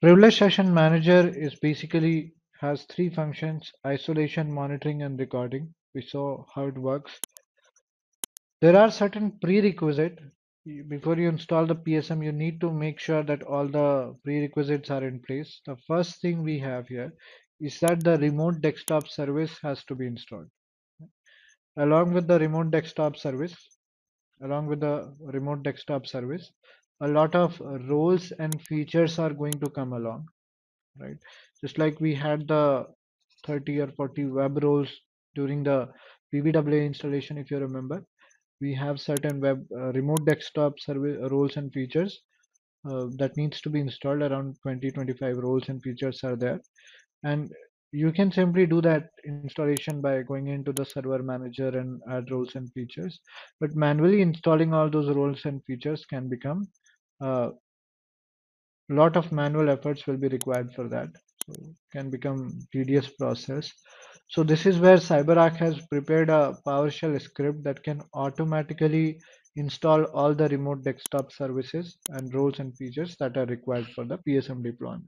Privilege Session Manager is basically has three functions, isolation, monitoring, and recording. We saw how it works. There are certain prerequisite. Before you install the PSM, you need to make sure that all the prerequisites are in place. The first thing we have here is that the remote desktop service has to be installed. Along with the remote desktop service, along with the remote desktop service, a lot of roles and features are going to come along, right? Just like we had the 30 or 40 web roles during the PVWA installation, if you remember, we have certain web uh, remote desktop service roles and features uh, that needs to be installed. Around 20 25 roles and features are there. And you can simply do that installation by going into the server manager and add roles and features. But manually installing all those roles and features can become a uh, lot of manual efforts will be required for that so can become tedious process so this is where CyberArk has prepared a PowerShell script that can automatically install all the remote desktop services and roles and features that are required for the PSM deployment.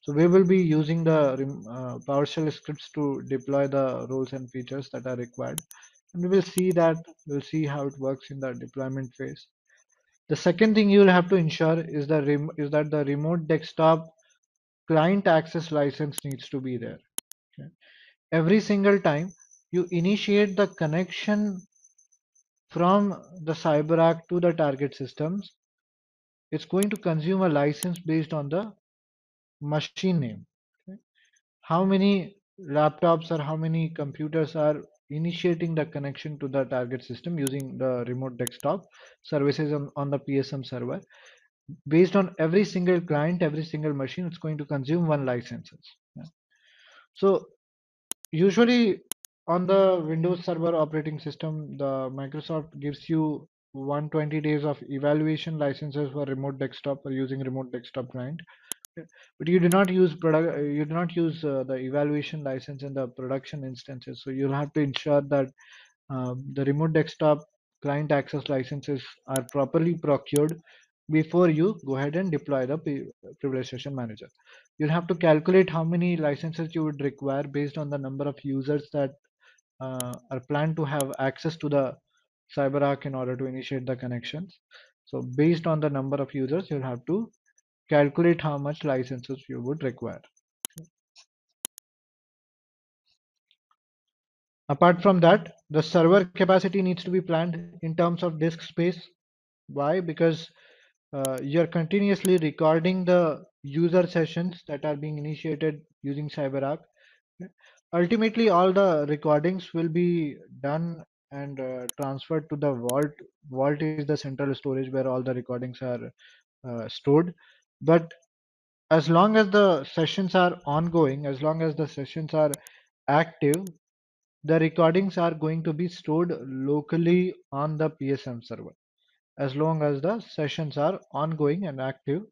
So we will be using the uh, PowerShell scripts to deploy the roles and features that are required. And we will see that, we'll see how it works in the deployment phase. The second thing you will have to ensure is, the is that the remote desktop client access license needs to be there. Okay every single time you initiate the connection from the CyberArk to the target systems, it's going to consume a license based on the machine name. Okay? How many laptops or how many computers are initiating the connection to the target system using the remote desktop services on, on the PSM server. Based on every single client, every single machine, it's going to consume one licenses. So usually on the Windows Server operating system, the Microsoft gives you 120 days of evaluation licenses for remote desktop or using remote desktop client. But you do not use product, you do not use uh, the evaluation license in the production instances. So you'll have to ensure that uh, the remote desktop client access licenses are properly procured before you go ahead and deploy the privilege session manager. You'll have to calculate how many licenses you would require based on the number of users that uh, are planned to have access to the CyberArk in order to initiate the connections. So based on the number of users, you'll have to calculate how much licenses you would require. Apart from that, the server capacity needs to be planned in terms of disk space. Why? Because uh, you're continuously recording the user sessions that are being initiated using CyberArk. Ultimately, all the recordings will be done and uh, transferred to the vault. Vault is the central storage where all the recordings are uh, stored. But as long as the sessions are ongoing, as long as the sessions are active, the recordings are going to be stored locally on the PSM server. As long as the sessions are ongoing and active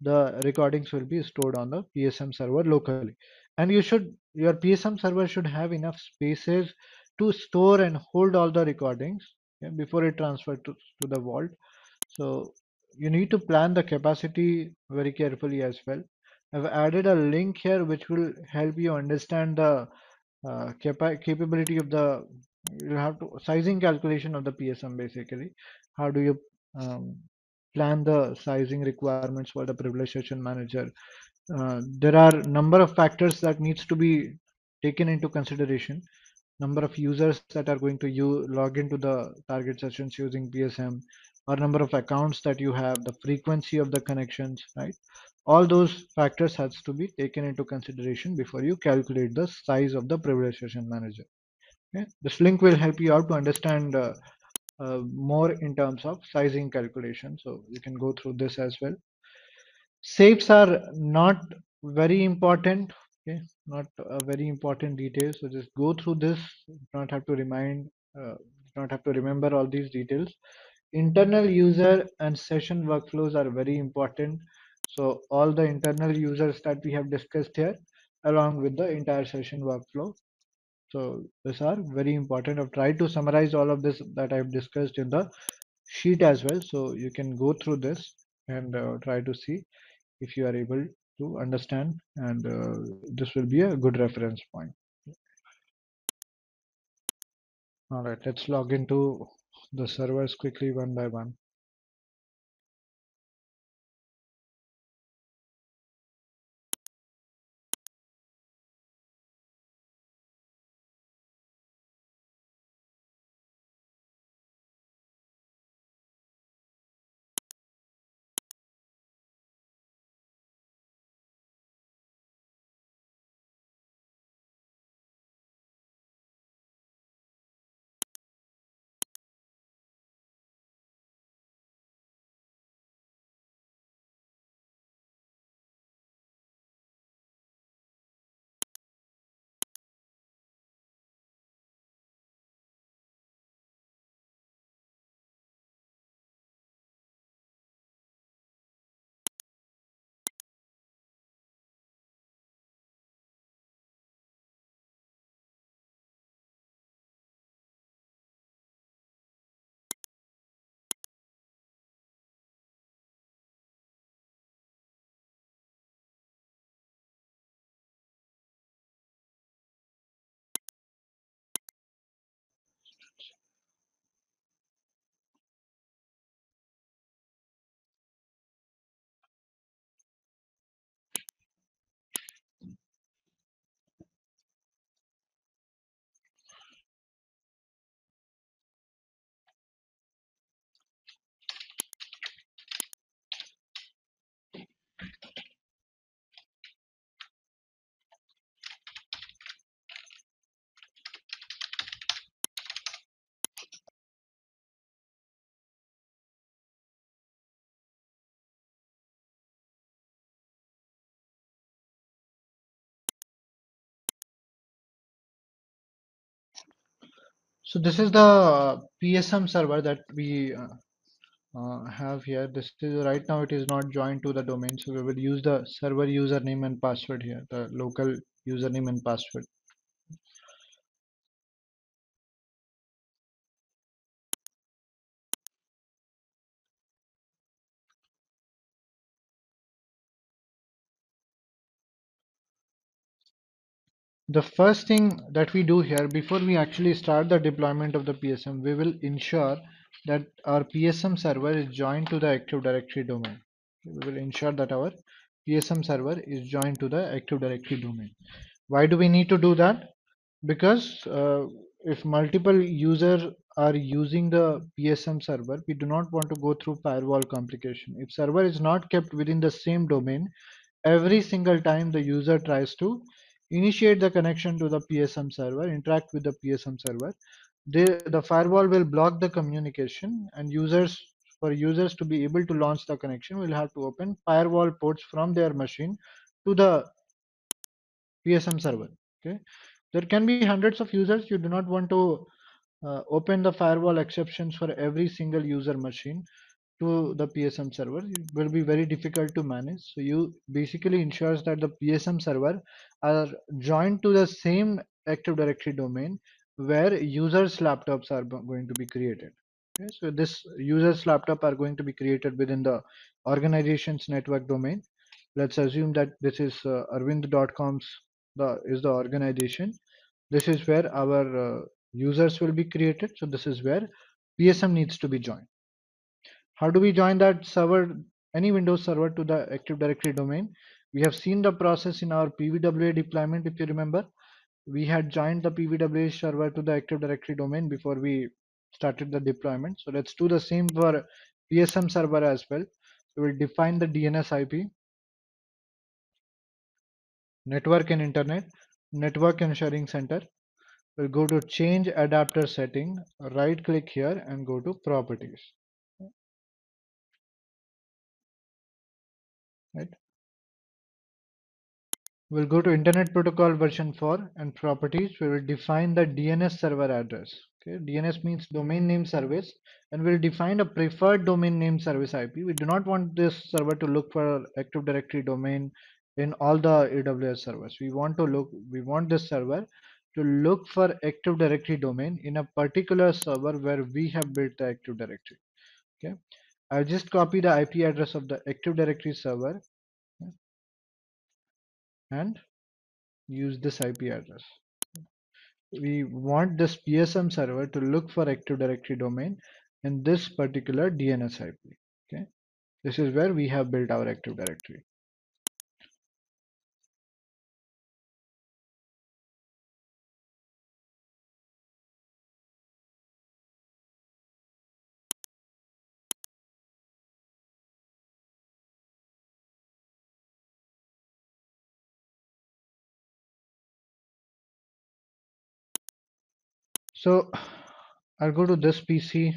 the recordings will be stored on the psm server locally. And you should your psm server should have enough spaces to store and hold all the recordings okay, before it transferred to, to the vault. So you need to plan the capacity very carefully as well i've added a link here which will help you understand the uh, capa capability of the you have to sizing calculation of the psm basically how do you um, plan the sizing requirements for the privilege session manager. Uh, there are number of factors that needs to be taken into consideration. Number of users that are going to log into the target sessions using PSM, or number of accounts that you have, the frequency of the connections, right? All those factors has to be taken into consideration before you calculate the size of the privilege session manager. Okay? This link will help you out to understand uh, uh, more in terms of sizing calculation. So you can go through this as well. Safes are not very important. Okay, not a very important detail. So just go through this. Don't have to remind. Uh, not have to remember all these details. Internal user and session workflows are very important. So all the internal users that we have discussed here, along with the entire session workflow, so these are very important. I've tried to summarize all of this that I've discussed in the sheet as well. So you can go through this and uh, try to see if you are able to understand and uh, this will be a good reference point. All right, let's log into the servers quickly one by one. So this is the PSM server that we uh, uh, have here. This is right now it is not joined to the domain, so we will use the server username and password here, the local username and password. The first thing that we do here before we actually start the deployment of the PSM, we will ensure that our PSM server is joined to the Active Directory domain. We will ensure that our PSM server is joined to the Active Directory domain. Why do we need to do that? Because uh, if multiple users are using the PSM server, we do not want to go through firewall complication. If server is not kept within the same domain, every single time the user tries to initiate the connection to the PSM server, interact with the PSM server, the firewall will block the communication and users for users to be able to launch the connection will have to open firewall ports from their machine to the PSM server. Okay, there can be hundreds of users. You do not want to uh, open the firewall exceptions for every single user machine to the PSM server it will be very difficult to manage. So you basically ensures that the PSM server are joined to the same Active Directory domain where users laptops are going to be created. Okay, so this users laptop are going to be created within the organization's network domain. Let's assume that this is uh, arvind.com's the is the organization. This is where our uh, users will be created. So this is where PSM needs to be joined. How do we join that server, any Windows server to the Active Directory domain? We have seen the process in our PVWA deployment, if you remember. We had joined the PVWA server to the Active Directory domain before we started the deployment. So let's do the same for PSM server as well. We'll define the DNS IP, network and internet, network and sharing center. We'll go to change adapter setting, right click here and go to properties. Right? We'll go to internet protocol version 4 and properties. We will define the dns server address okay? Dns means domain name service and we'll define a preferred domain name service ip we do not want this server to look for active directory domain in all the aws servers. We want to look we want this server to look for active directory domain in a particular server where we have built the active directory okay i'll just copy the ip address of the active directory server and use this IP address. We want this PSM server to look for Active Directory domain in this particular DNS IP. Okay, this is where we have built our Active Directory. So I'll go to this PC,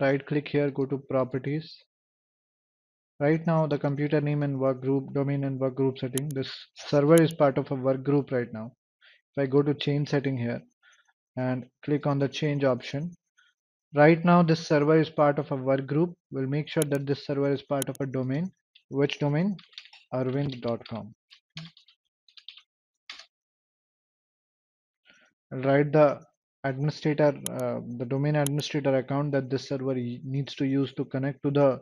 right click here, go to properties. Right now the computer name and work group, domain and work group setting. This server is part of a work group right now. If I go to change setting here and click on the change option, right now this server is part of a work group. We'll make sure that this server is part of a domain. Which domain? arvind.com. I'll write the administrator, uh, the domain administrator account that this server needs to use to connect to the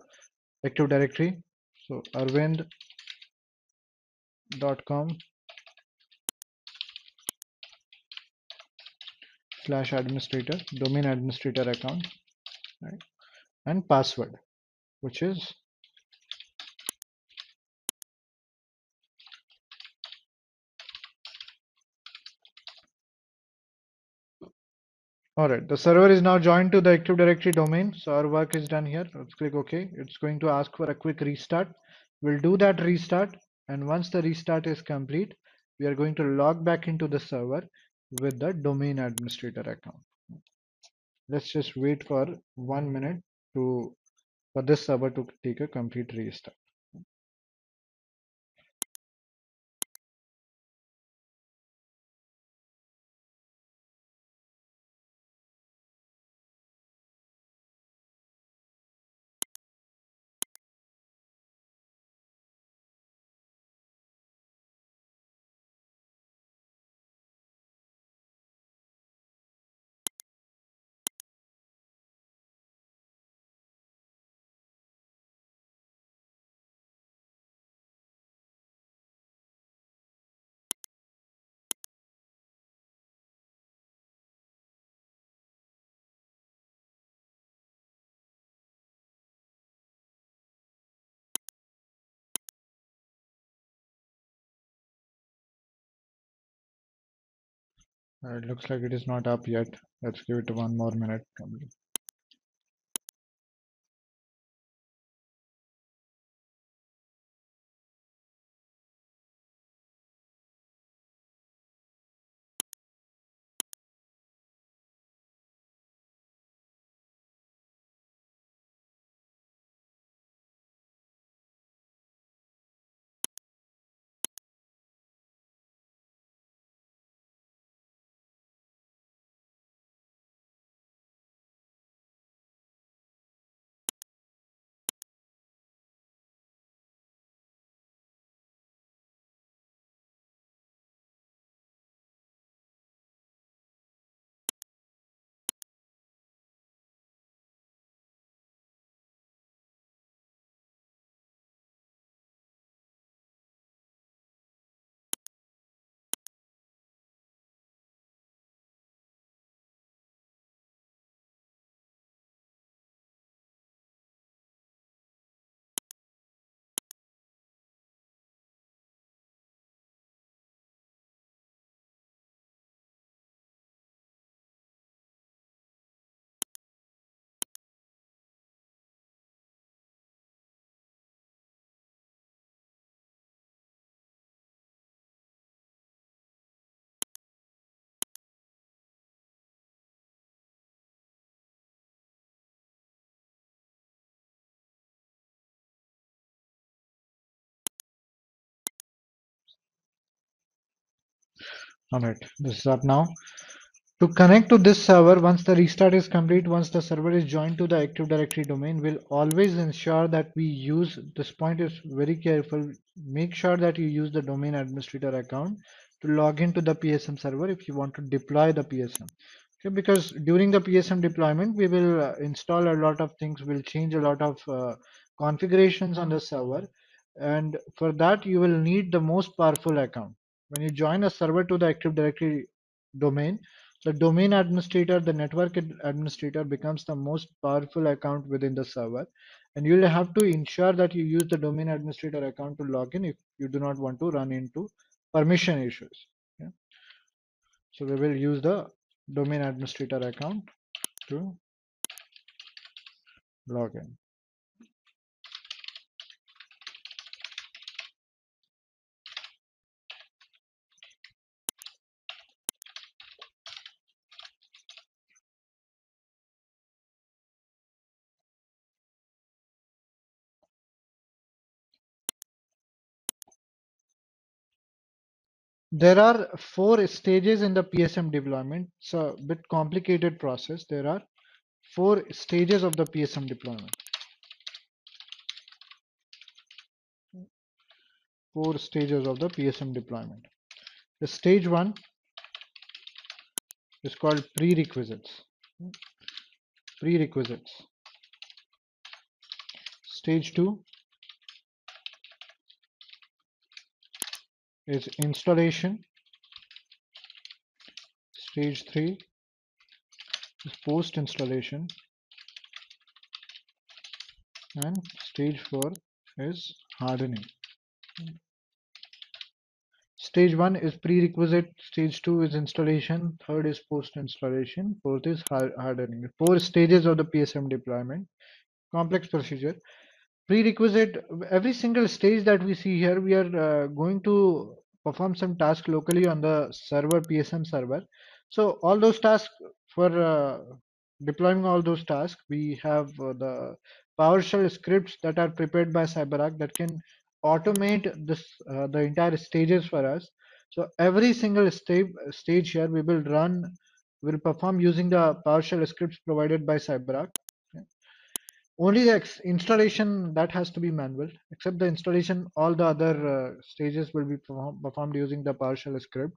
Active Directory. So arvind.com slash administrator, domain administrator account, right? And password, which is Alright, the server is now joined to the Active Directory domain. So our work is done here. Let's click OK. It's going to ask for a quick restart. We'll do that restart. And once the restart is complete, we are going to log back into the server with the domain administrator account. Let's just wait for one minute to for this server to take a complete restart. Uh, it looks like it is not up yet. Let's give it one more minute. Alright, this is up now. To connect to this server, once the restart is complete, once the server is joined to the Active Directory domain, we'll always ensure that we use, this point is very careful, make sure that you use the domain administrator account to log into the PSM server if you want to deploy the PSM. Okay, because during the PSM deployment, we will uh, install a lot of things, we'll change a lot of uh, configurations on the server and for that you will need the most powerful account when you join a server to the active directory domain the domain administrator the network administrator becomes the most powerful account within the server. And you'll have to ensure that you use the domain administrator account to log in if you do not want to run into permission issues. Yeah. so we will use the domain administrator account to log in There are four stages in the PSM deployment. It's a bit complicated process. There are four stages of the PSM deployment. Four stages of the PSM deployment. The stage one is called prerequisites. Prerequisites. Stage two is installation. Stage 3 is post installation and stage 4 is hardening. Stage 1 is prerequisite, stage 2 is installation, third is post installation, fourth is hardening. Four stages of the PSM deployment, complex procedure prerequisite every single stage that we see here we are uh, going to perform some task locally on the server psm server. So all those tasks for uh, deploying all those tasks we have uh, the powershell scripts that are prepared by cyberark that can automate this uh, the entire stages for us. So every single stage stage here we will run will perform using the powershell scripts provided by cyberark only the installation that has to be manual except the installation all the other uh, stages will be performed using the PowerShell script.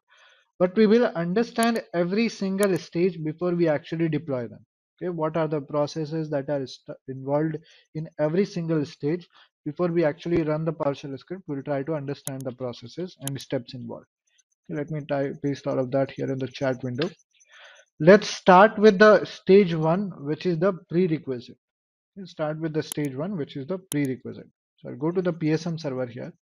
But we will understand every single stage before we actually deploy them. Okay what are the processes that are involved in every single stage before we actually run the PowerShell script? We'll try to understand the processes and steps involved. Okay, let me type paste all of that here in the chat window. Let's start with the stage one which is the prerequisite start with the stage one, which is the prerequisite. So I'll go to the PSM server here.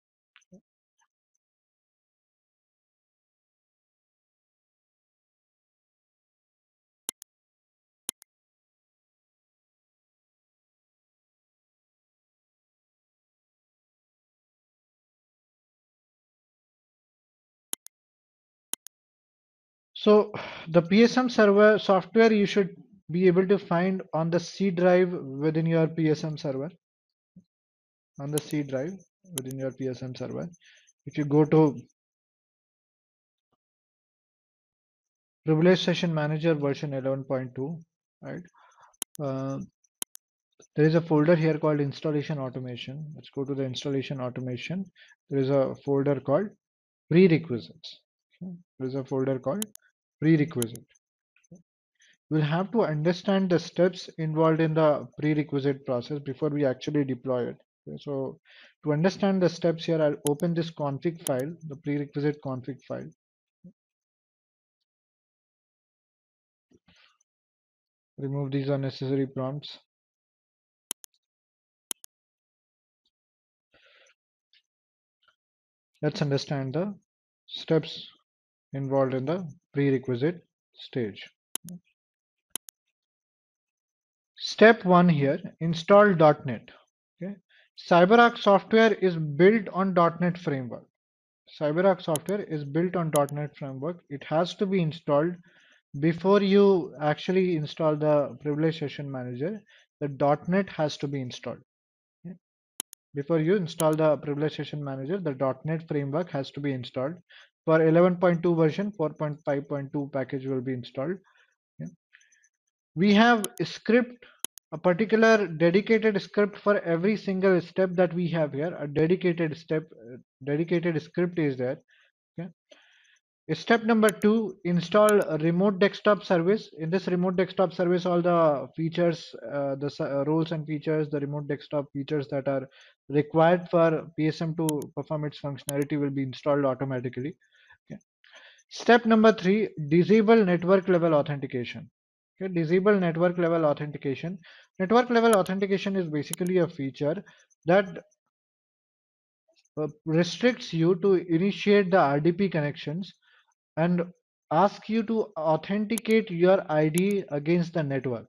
So the PSM server software you should be able to find on the C drive within your PSM server. On the C drive within your PSM server. If you go to Privilege Session Manager version 11.2, right? Uh, there is a folder here called installation automation. Let's go to the installation automation. There is a folder called prerequisites. There is a folder called prerequisite we'll have to understand the steps involved in the prerequisite process before we actually deploy it. Okay, so to understand the steps here, I'll open this config file, the prerequisite config file. Remove these unnecessary prompts. Let's understand the steps involved in the prerequisite stage. Step one here, install .NET. Okay. CyberArk software is built on .NET framework. CyberArk software is built on .NET framework. It has to be installed before you actually install the privilege session manager. The .NET has to be installed. Okay. Before you install the privilege session manager, the .NET framework has to be installed. For 11.2 version, 4.5.2 package will be installed. We have a script a particular dedicated script for every single step that we have here a dedicated step dedicated script is there okay Step number two, install remote desktop service. In this remote desktop service, all the features, uh, the uh, roles and features, the remote desktop features that are required for PSM to perform its functionality will be installed automatically. Okay. Step number three, disable network level authentication. Okay, disable network level authentication. Network level authentication is basically a feature that uh, restricts you to initiate the RDP connections and ask you to authenticate your ID against the network.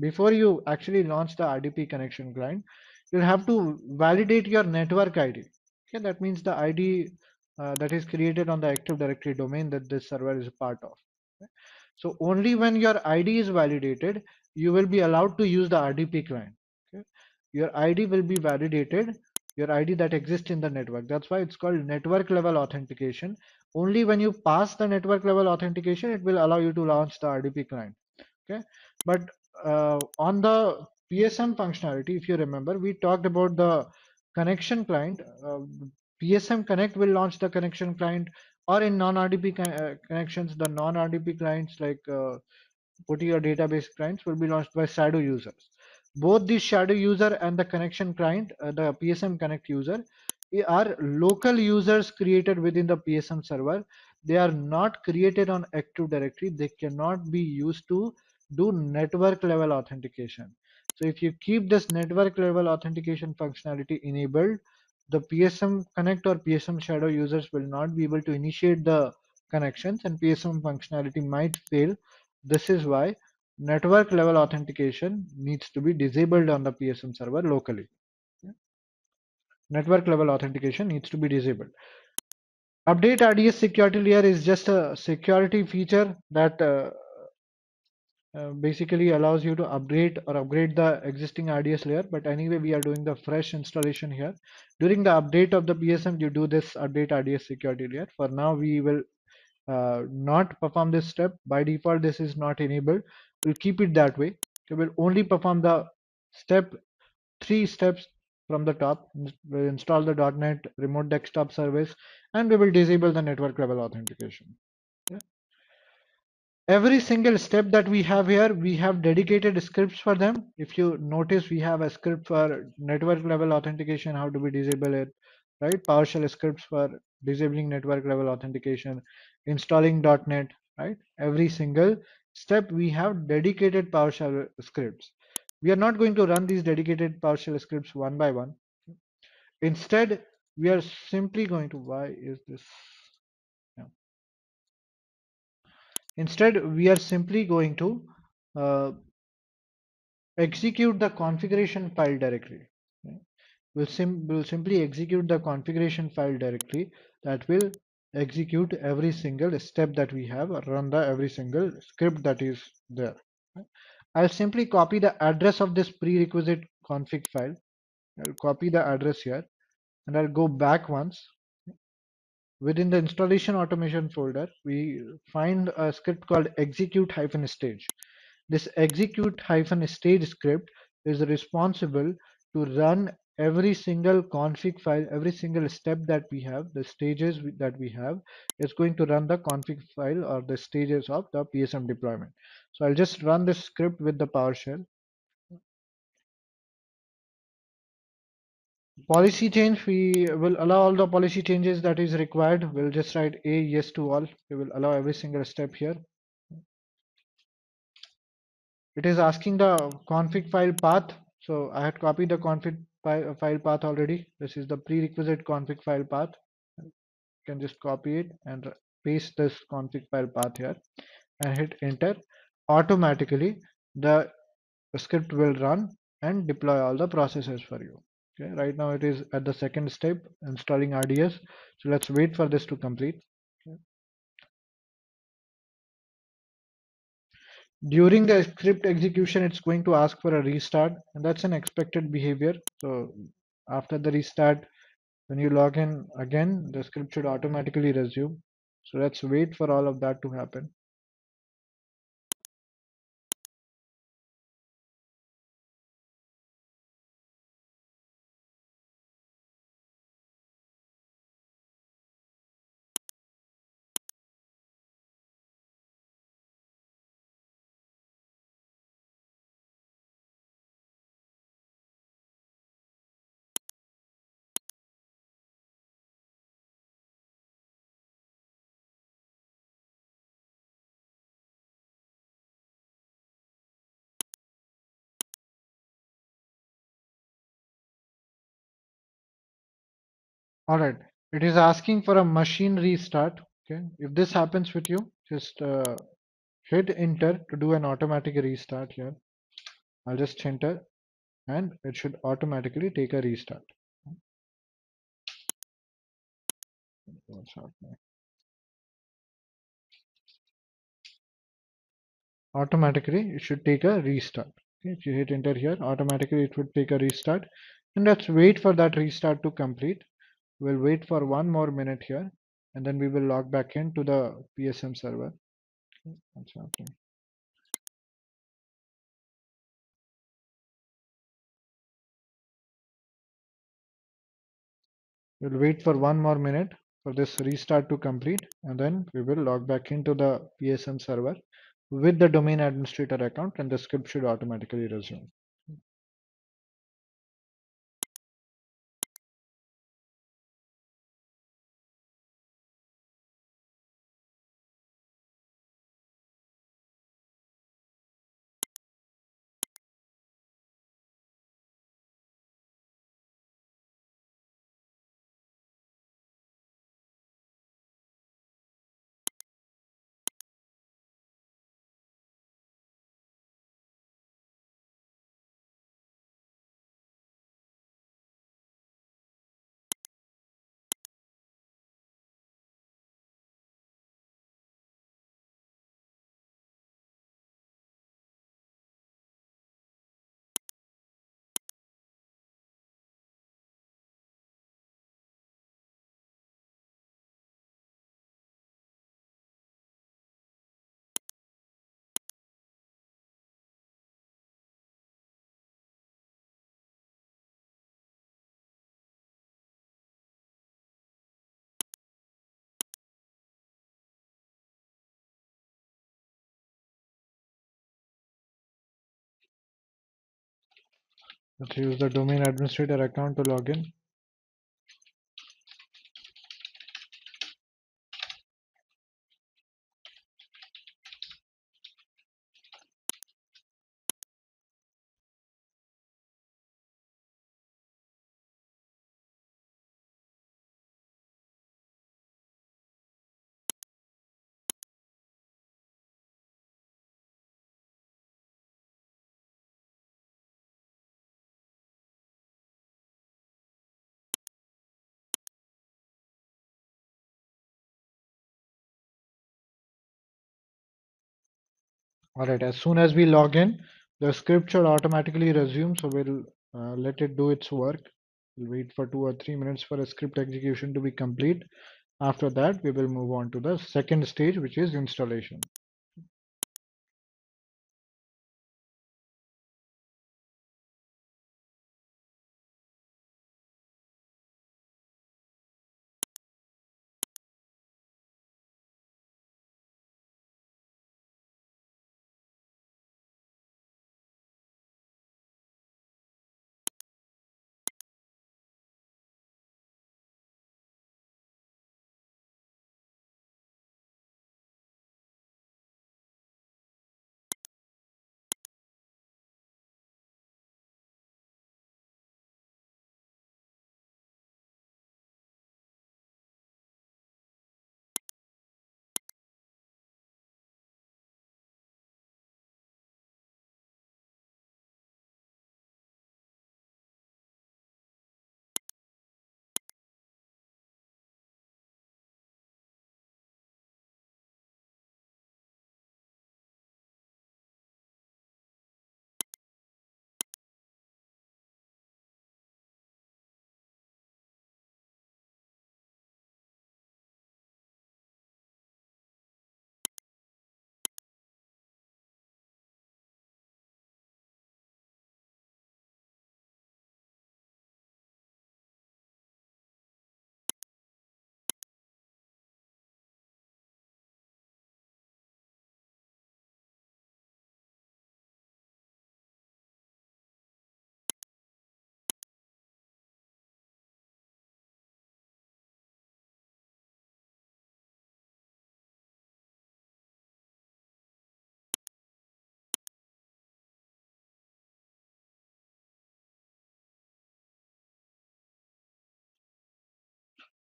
Before you actually launch the RDP connection client, you'll have to validate your network ID. Okay, that means the ID uh, that is created on the Active Directory domain that this server is part of. Okay. So only when your ID is validated, you will be allowed to use the RDP client. Okay. Your ID will be validated your ID that exists in the network. That's why it's called network level authentication. Only when you pass the network level authentication, it will allow you to launch the RDP client. Okay, but uh, on the PSM functionality, if you remember, we talked about the connection client. Uh, PSM Connect will launch the connection client, or in non-RDP uh, connections, the non-RDP clients like uh, PuTTY or database clients will be launched by shadow users both the shadow user and the connection client, uh, the PSM Connect user, are local users created within the PSM server. They are not created on Active Directory. They cannot be used to do network level authentication. So if you keep this network level authentication functionality enabled, the PSM Connect or PSM Shadow users will not be able to initiate the connections and PSM functionality might fail. This is why network level authentication needs to be disabled on the PSM server locally. Network level authentication needs to be disabled. Update RDS security layer is just a security feature that uh, uh, basically allows you to upgrade or upgrade the existing RDS layer. But anyway, we are doing the fresh installation here. During the update of the PSM, you do this update RDS security layer. For now, we will uh, not perform this step. By default, this is not enabled we'll keep it that way we will only perform the step three steps from the top we'll install the .NET remote desktop service and we will disable the network level authentication. Every single step that we have here we have dedicated scripts for them if you notice we have a script for network level authentication how do we disable it right PowerShell scripts for disabling network level authentication installing .NET right every single step we have dedicated PowerShell scripts. We are not going to run these dedicated PowerShell scripts one by one. Instead, we are simply going to, why is this? Instead, we are simply going to uh, execute the configuration file directly. We'll, sim we'll simply execute the configuration file directly that will execute every single step that we have run the every single script that is there I'll simply copy the address of this prerequisite config file I'll copy the address here and I'll go back once within the installation automation folder we find a script called execute hyphen stage this execute hyphen stage script is responsible to run every single config file, every single step that we have, the stages that we have is going to run the config file or the stages of the PSM deployment. So I'll just run this script with the PowerShell. Policy change, we will allow all the policy changes that is required. We'll just write a yes to all. We will allow every single step here. It is asking the config file path. So I had copied the config file path already. This is the prerequisite config file path. You can just copy it and paste this config file path here and hit enter. Automatically, the script will run and deploy all the processes for you. Okay, right now it is at the second step installing RDS. So let's wait for this to complete. during the script execution it's going to ask for a restart and that's an expected behavior so after the restart when you log in again the script should automatically resume so let's wait for all of that to happen All right. It is asking for a machine restart. Okay. If this happens with you, just uh, hit enter to do an automatic restart here. I'll just enter and it should automatically take a restart. What's happening? Automatically, it should take a restart. Okay. If you hit enter here, automatically it would take a restart. And let's wait for that restart to complete. We'll wait for one more minute here and then we will log back into the PSM server. We'll wait for one more minute for this restart to complete and then we will log back into the PSM server with the domain administrator account and the script should automatically resume. Let's use the domain administrator account to log in. All right, as soon as we log in, the script should automatically resume. So we'll uh, let it do its work. We'll wait for two or three minutes for a script execution to be complete. After that, we will move on to the second stage, which is installation.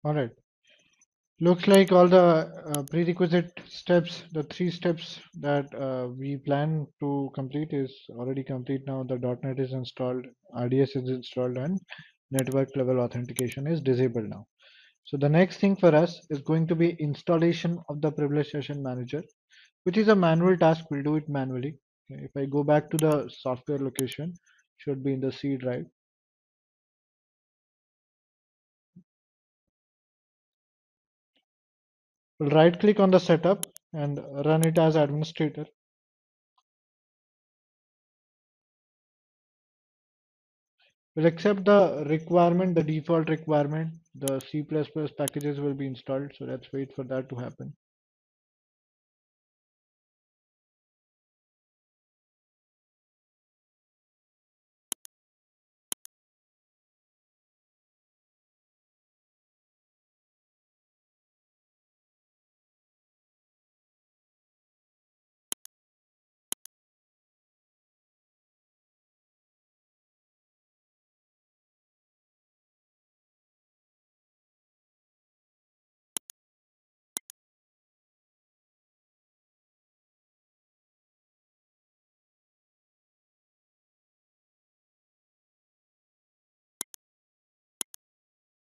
All right. Looks like all the uh, prerequisite steps, the three steps that uh, we plan to complete is already complete now. The .NET is installed, RDS is installed, and network level authentication is disabled now. So the next thing for us is going to be installation of the privilege session manager, which is a manual task. We'll do it manually. Okay, If I go back to the software location, should be in the C drive. We'll right click on the setup and run it as administrator. We'll accept the requirement, the default requirement. The C++ packages will be installed. So let's wait for that to happen.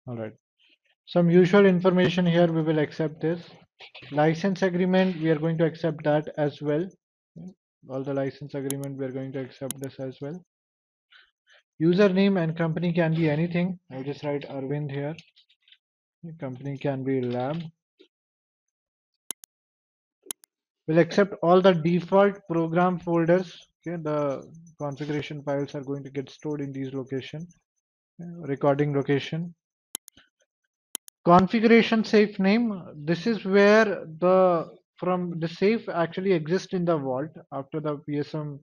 All right. Some usual information here. We will accept this. License agreement. We are going to accept that as well. All the license agreement. We are going to accept this as well. Username and company can be anything. I'll just write Arvind here. Company can be lab. We'll accept all the default program folders. Okay, the configuration files are going to get stored in these location. Recording location. Configuration safe name. This is where the from the safe actually exists in the vault after the PSM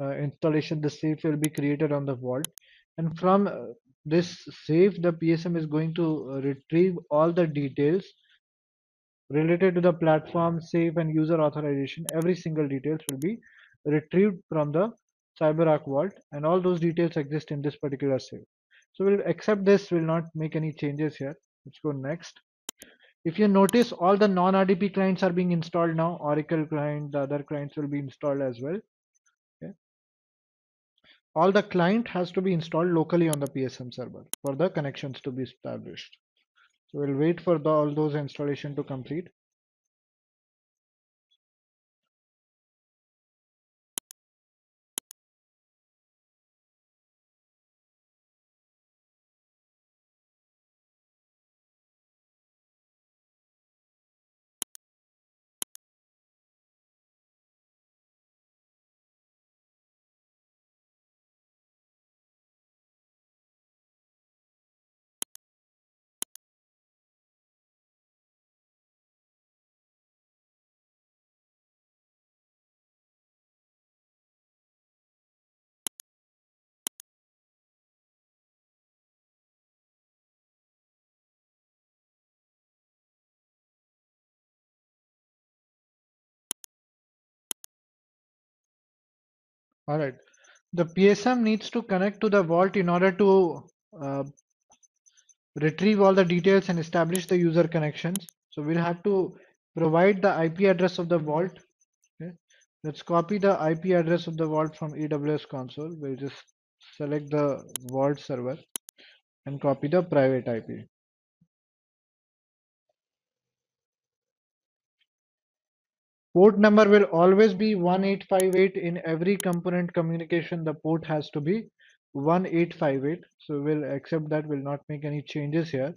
uh, installation. The safe will be created on the vault, and from uh, this safe, the PSM is going to uh, retrieve all the details related to the platform, safe, and user authorization. Every single details will be retrieved from the CyberArk vault, and all those details exist in this particular safe. So we'll accept this. we'll not make any changes here. Let's go next. If you notice, all the non-RDP clients are being installed now. Oracle client, the other clients will be installed as well. Okay. All the client has to be installed locally on the PSM server for the connections to be established. So we'll wait for the, all those installation to complete. All right. The PSM needs to connect to the vault in order to uh, retrieve all the details and establish the user connections. So we'll have to provide the IP address of the vault. Okay. Let's copy the IP address of the vault from AWS console. We'll just select the vault server and copy the private IP. Port number will always be 1858 in every component communication. The port has to be 1858. So we'll accept that. We'll not make any changes here.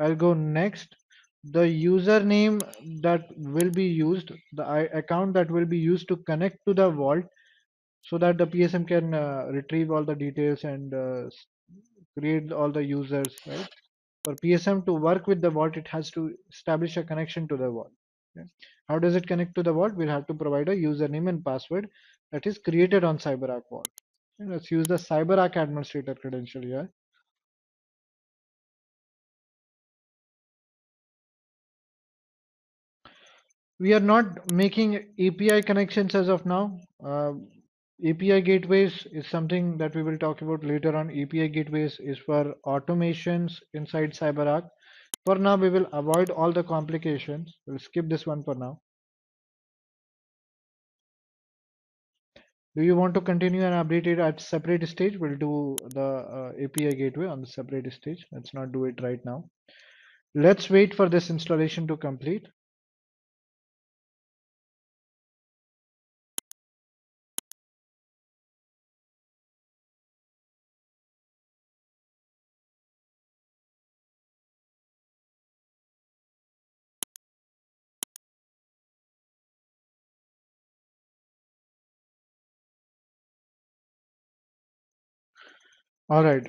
I'll go next. The username that will be used, the account that will be used to connect to the vault so that the PSM can uh, retrieve all the details and uh, create all the users, right? For PSM to work with the vault, it has to establish a connection to the vault. How does it connect to the vault? We'll have to provide a username and password that is created on CyberArk vault. Let's use the CyberArk administrator credential here. We are not making API connections as of now. Uh, API gateways is something that we will talk about later on. API gateways is for automations inside CyberArk. For now, we will avoid all the complications. We'll skip this one for now. Do you want to continue and update it at separate stage? We'll do the uh, API gateway on the separate stage. Let's not do it right now. Let's wait for this installation to complete. All right.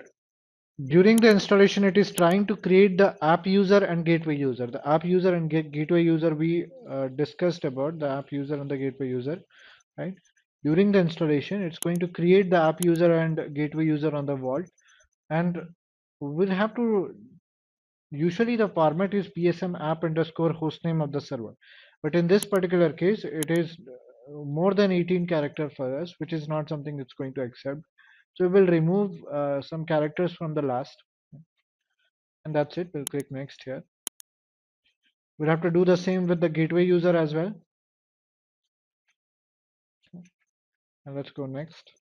During the installation, it is trying to create the app user and gateway user. The app user and gateway user we uh, discussed about the app user and the gateway user, right? During the installation, it's going to create the app user and gateway user on the vault, and we'll have to. Usually, the format is psm app underscore hostname of the server, but in this particular case, it is more than 18 character for us, which is not something it's going to accept. So we will remove uh, some characters from the last. And that's it. We'll click next here. We'll have to do the same with the gateway user as well. And let's go next.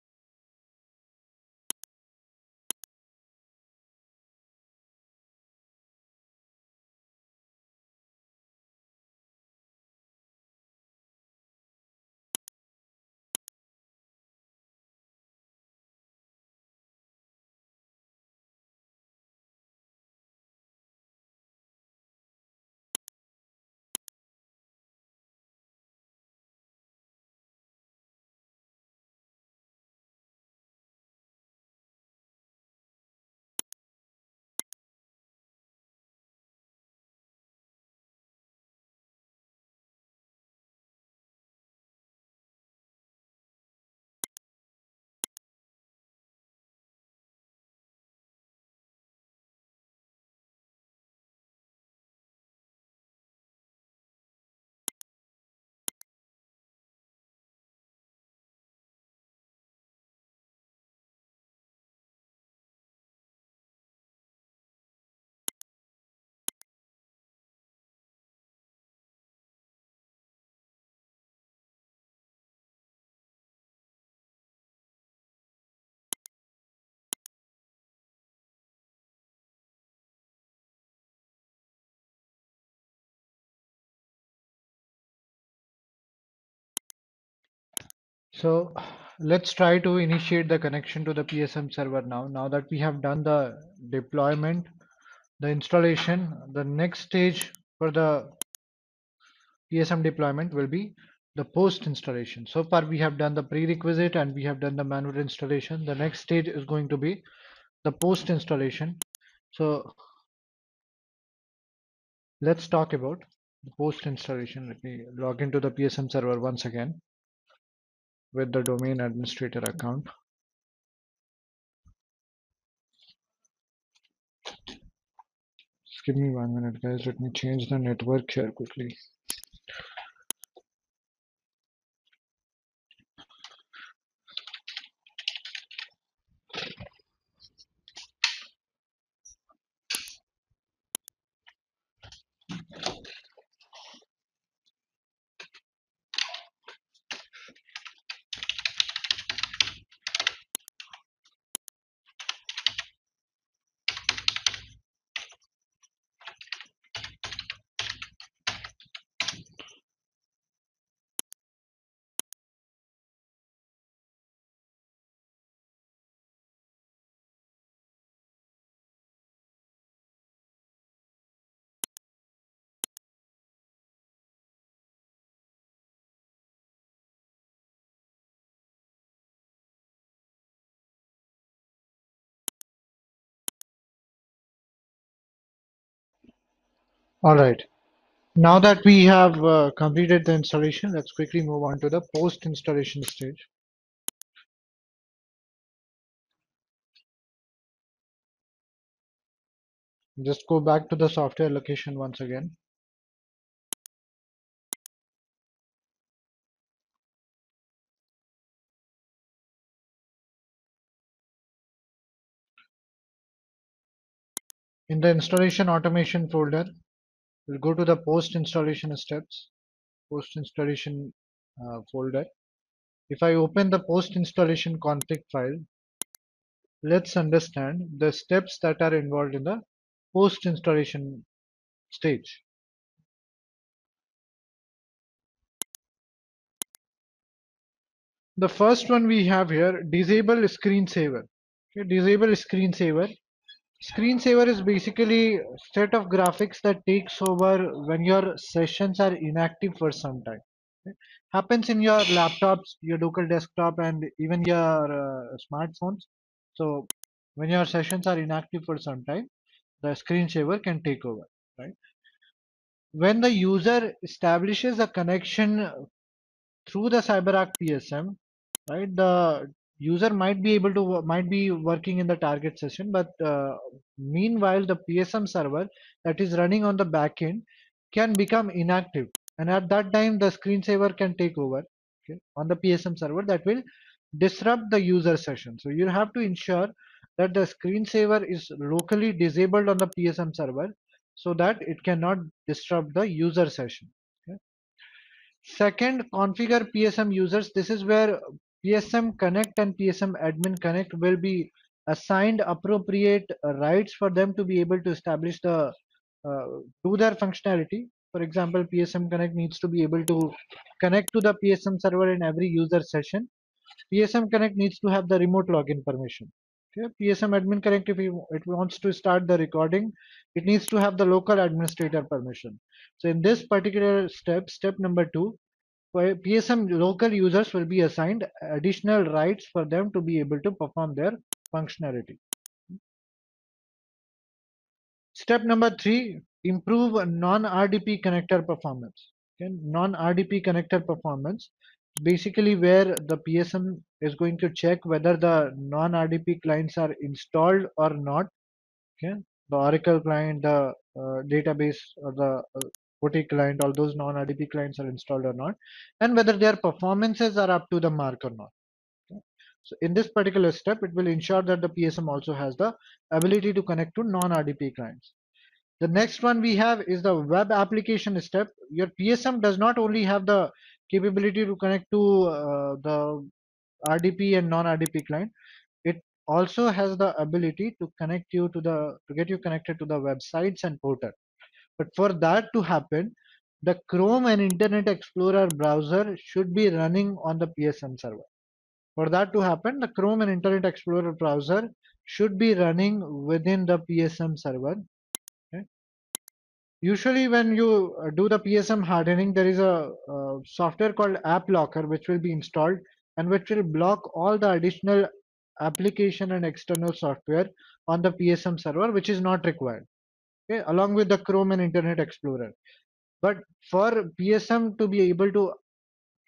So let's try to initiate the connection to the PSM server now. Now that we have done the deployment, the installation, the next stage for the PSM deployment will be the post installation. So far we have done the prerequisite and we have done the manual installation. The next stage is going to be the post installation. So let's talk about the post installation. Let me log into the PSM server once again with the domain administrator account. Give me one minute guys, let me change the network here quickly. All right. Now that we have uh, completed the installation, let's quickly move on to the post installation stage. Just go back to the software location once again. In the installation automation folder, we'll go to the post installation steps, post installation uh, folder. If I open the post installation config file, let's understand the steps that are involved in the post installation stage. The first one we have here, disable screensaver. Okay, disable screensaver. Screensaver is basically set of graphics that takes over when your sessions are inactive for some time. Happens in your laptops, your local desktop, and even your uh, smartphones. So when your sessions are inactive for some time, the screensaver can take over, right? When the user establishes a connection through the CyberArk PSM, right, the user might be able to might be working in the target session, but uh, meanwhile the PSM server that is running on the backend can become inactive, and at that time the screensaver can take over okay, on the PSM server that will disrupt the user session. So you have to ensure that the screensaver is locally disabled on the PSM server so that it cannot disrupt the user session. Second, configure PSM users. This is where PSM Connect and PSM Admin Connect will be assigned appropriate rights for them to be able to establish the uh, do their functionality. For example, PSM Connect needs to be able to connect to the PSM server in every user session. PSM Connect needs to have the remote login permission. Okay, PSM Admin Connect, if it wants to start the recording, it needs to have the local administrator permission. So in this particular step, step number two, PSM local users will be assigned additional rights for them to be able to perform their functionality. Step number three, improve non-RDP connector performance. Okay, non-RDP connector performance basically where the PSM is going to check whether the non-RDP clients are installed or not. Okay, the Oracle client, the uh, database, or the uh, OT client, all those non-RDP clients are installed or not, and whether their performances are up to the mark or not. So in this particular step, it will ensure that the PSM also has the ability to connect to non-RDP clients. The next one we have is the web application step. Your PSM does not only have the capability to connect to uh, the RDP and non-RDP client, it also has the ability to connect you to the to get you connected to the websites and portal. But for that to happen, the Chrome and Internet Explorer browser should be running on the PSM server. For that to happen, the Chrome and Internet Explorer browser should be running within the PSM server. Usually when you uh, do the PSM hardening, there is a, a software called AppLocker which will be installed and which will block all the additional application and external software on the PSM server which is not required okay, along with the Chrome and Internet Explorer. But for PSM to be able to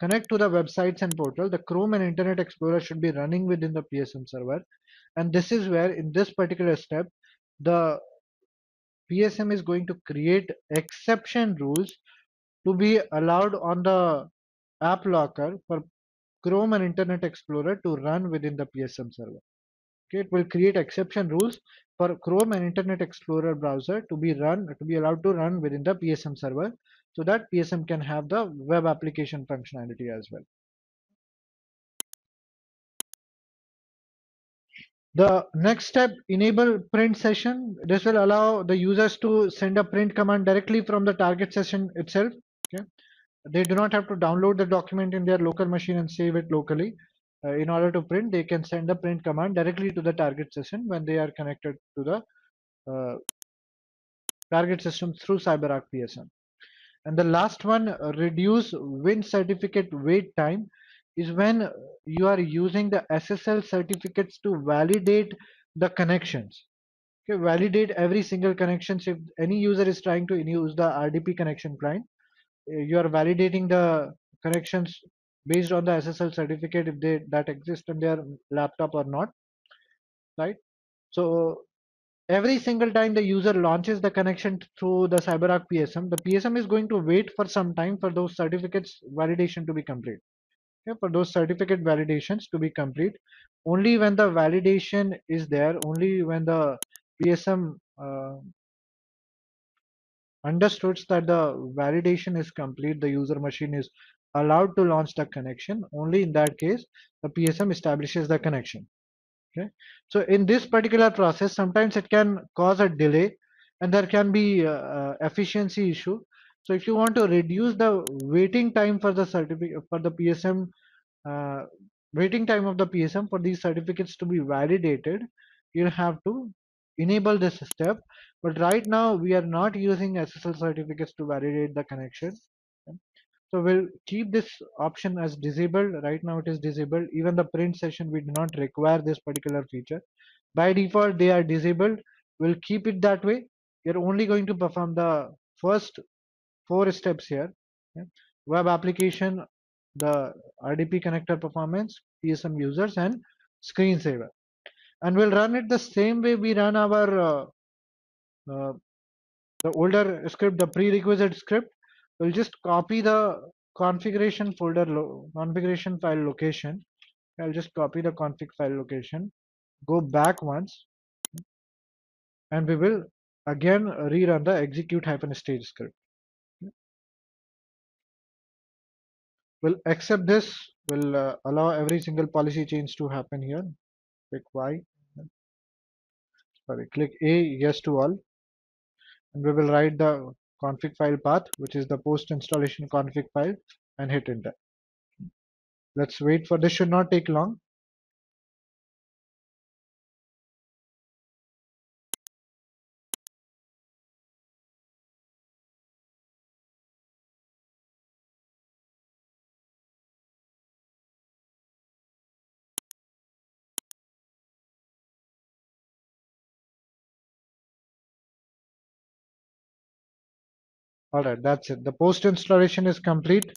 connect to the websites and portal, the Chrome and Internet Explorer should be running within the PSM server. And this is where in this particular step, the PSM is going to create exception rules to be allowed on the AppLocker for Chrome and Internet Explorer to run within the PSM server. Okay, it will create exception rules for Chrome and Internet Explorer browser to be run to be allowed to run within the PSM server so that PSM can have the web application functionality as well. The next step, enable print session. This will allow the users to send a print command directly from the target session itself. Okay. They do not have to download the document in their local machine and save it locally. Uh, in order to print, they can send the print command directly to the target session when they are connected to the uh, target system through CyberArk PSM. And the last one, reduce win certificate wait time is when you are using the SSL certificates to validate the connections. Okay, validate every single connection. If any user is trying to use the RDP connection client, you are validating the connections based on the SSL certificate if they that exist in their laptop or not, right? So every single time the user launches the connection through the CyberArk PSM, the PSM is going to wait for some time for those certificates validation to be complete. Okay, for those certificate validations to be complete, only when the validation is there, only when the PSM uh, understood that the validation is complete, the user machine is allowed to launch the connection. Only in that case, the PSM establishes the connection. Okay. So in this particular process, sometimes it can cause a delay and there can be uh, uh, efficiency issue. So if you want to reduce the waiting time for the certificate for the PSM uh, waiting time of the PSM for these certificates to be validated, you have to enable this step. But right now we are not using SSL certificates to validate the connection. So we'll keep this option as disabled. Right now it is disabled. Even the print session, we do not require this particular feature. By default, they are disabled. We'll keep it that way. You're only going to perform the first four steps here. Web application, the RDP connector performance, PSM users and screensaver. And we'll run it the same way we run our uh, uh, the older script, the prerequisite script. We'll just copy the configuration folder configuration file location. I'll just copy the config file location, go back once, and we will again rerun the execute hyphen stage script. We'll accept this, we'll uh, allow every single policy change to happen here. Click Y, sorry, click A, yes to all. And we will write the config file path, which is the post installation config file and hit enter. Let's wait for this should not take long. All right, that's it. The post installation is complete.